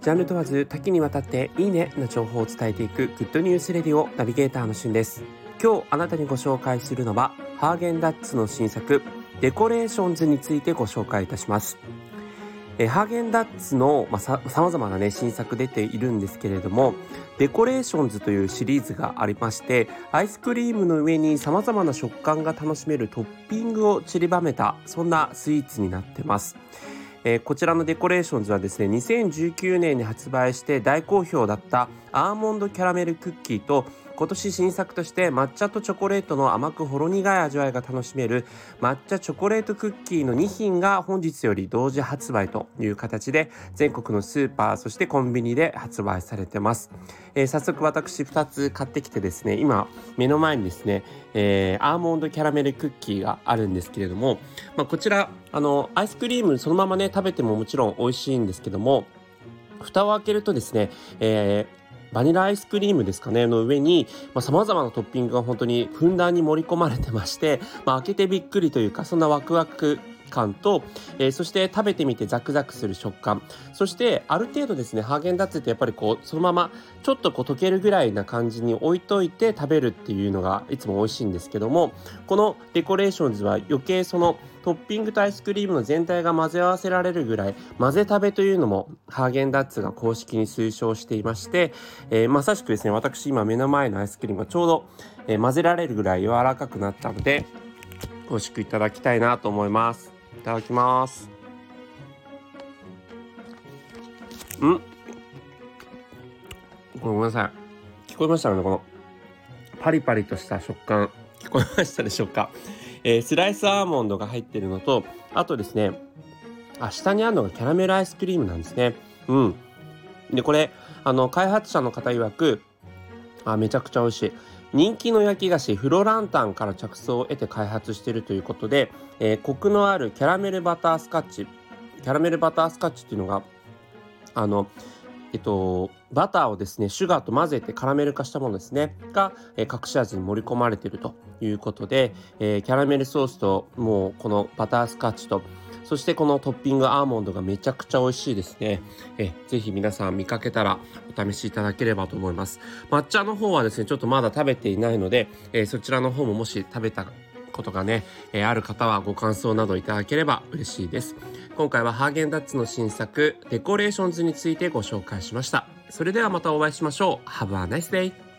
ジャンル問わず多岐にわたっていいねな情報を伝えていく Good News Radio ナビゲーターのしゅんです。今日あなたにご紹介するのはハーゲンダッツの新作デコレーションズについてご紹介いたします。えハーゲンダッツの、まあ、さまざまなね新作出ているんですけれどもデコレーションズというシリーズがありましてアイスクリームの上にさまざまな食感が楽しめるトッピングを散りばめたそんなスイーツになってます。えー、こちらのデコレーションズはですね2019年に発売して大好評だったアーモンドキャラメルクッキーと今年新作として抹茶とチョコレートの甘くほろ苦い味わいが楽しめる抹茶チョコレートクッキーの2品が本日より同時発売という形で全国のスーパーそしてコンビニで発売されてます、えー、早速私2つ買ってきてですね今目の前にですね、えー、アーモンドキャラメルクッキーがあるんですけれども、まあ、こちらあのアイスクリームそのままね食べてももちろん美味しいんですけども蓋を開けるとですね、えー、バニラアイスクリームですかね、の上に、まあ、様々なトッピングが本当にふんだんに盛り込まれてまして、まあ、開けてびっくりというか、そんなワクワク感と、えー、そして食べてみてザクザクする食感。そしてある程度ですねハーゲンダッツってやっぱりこうそのままちょっとこう溶けるぐらいな感じに置いといて食べるっていうのがいつも美味しいんですけどもこのデコレーションズは余計そのトッピングとアイスクリームの全体が混ぜ合わせられるぐらい混ぜ食べというのもハーゲンダッツが公式に推奨していまして、えー、まさしくですね私今目の前のアイスクリームがちょうど、えー、混ぜられるぐらい柔らかくなったので美味しくいただきたいなと思います。いただきます。ん。ごめんなさい。聞こえましたかねこの。パリパリとした食感。聞こえましたでしょうかえー、スライスアーモンドが入ってるのとあとですねあ下にあるのがキャラメルアイスクリームなんですね。うん。でこれあの開発者の方曰くあめちゃくちゃ美味しい。人気の焼き菓子フロランタンから着想を得て開発しているということで、えー、コクのあるキャラメルバタースカッチ。キャラメルバタースカッチっていうのがあのえっと、バターをですねシュガーと混ぜてカラメル化したものですね。が、えー、隠し味に盛り込まれているということで、えー、キャラメルソースともうこのバタースカッチとそしてこのトッピングアーモンドがめちゃくちゃ美味しいですね。えぜひ皆さん見かけたらお試しいただければと思います。抹茶の方はですね、ちょっとまだ食べていないので、えそちらの方ももし食べたことがね、えある方はご感想などいただければ嬉しいです。今回はハーゲンダッツの新作デコレーションズについてご紹介しました。それではまたお会いしましょう。Have a nice day!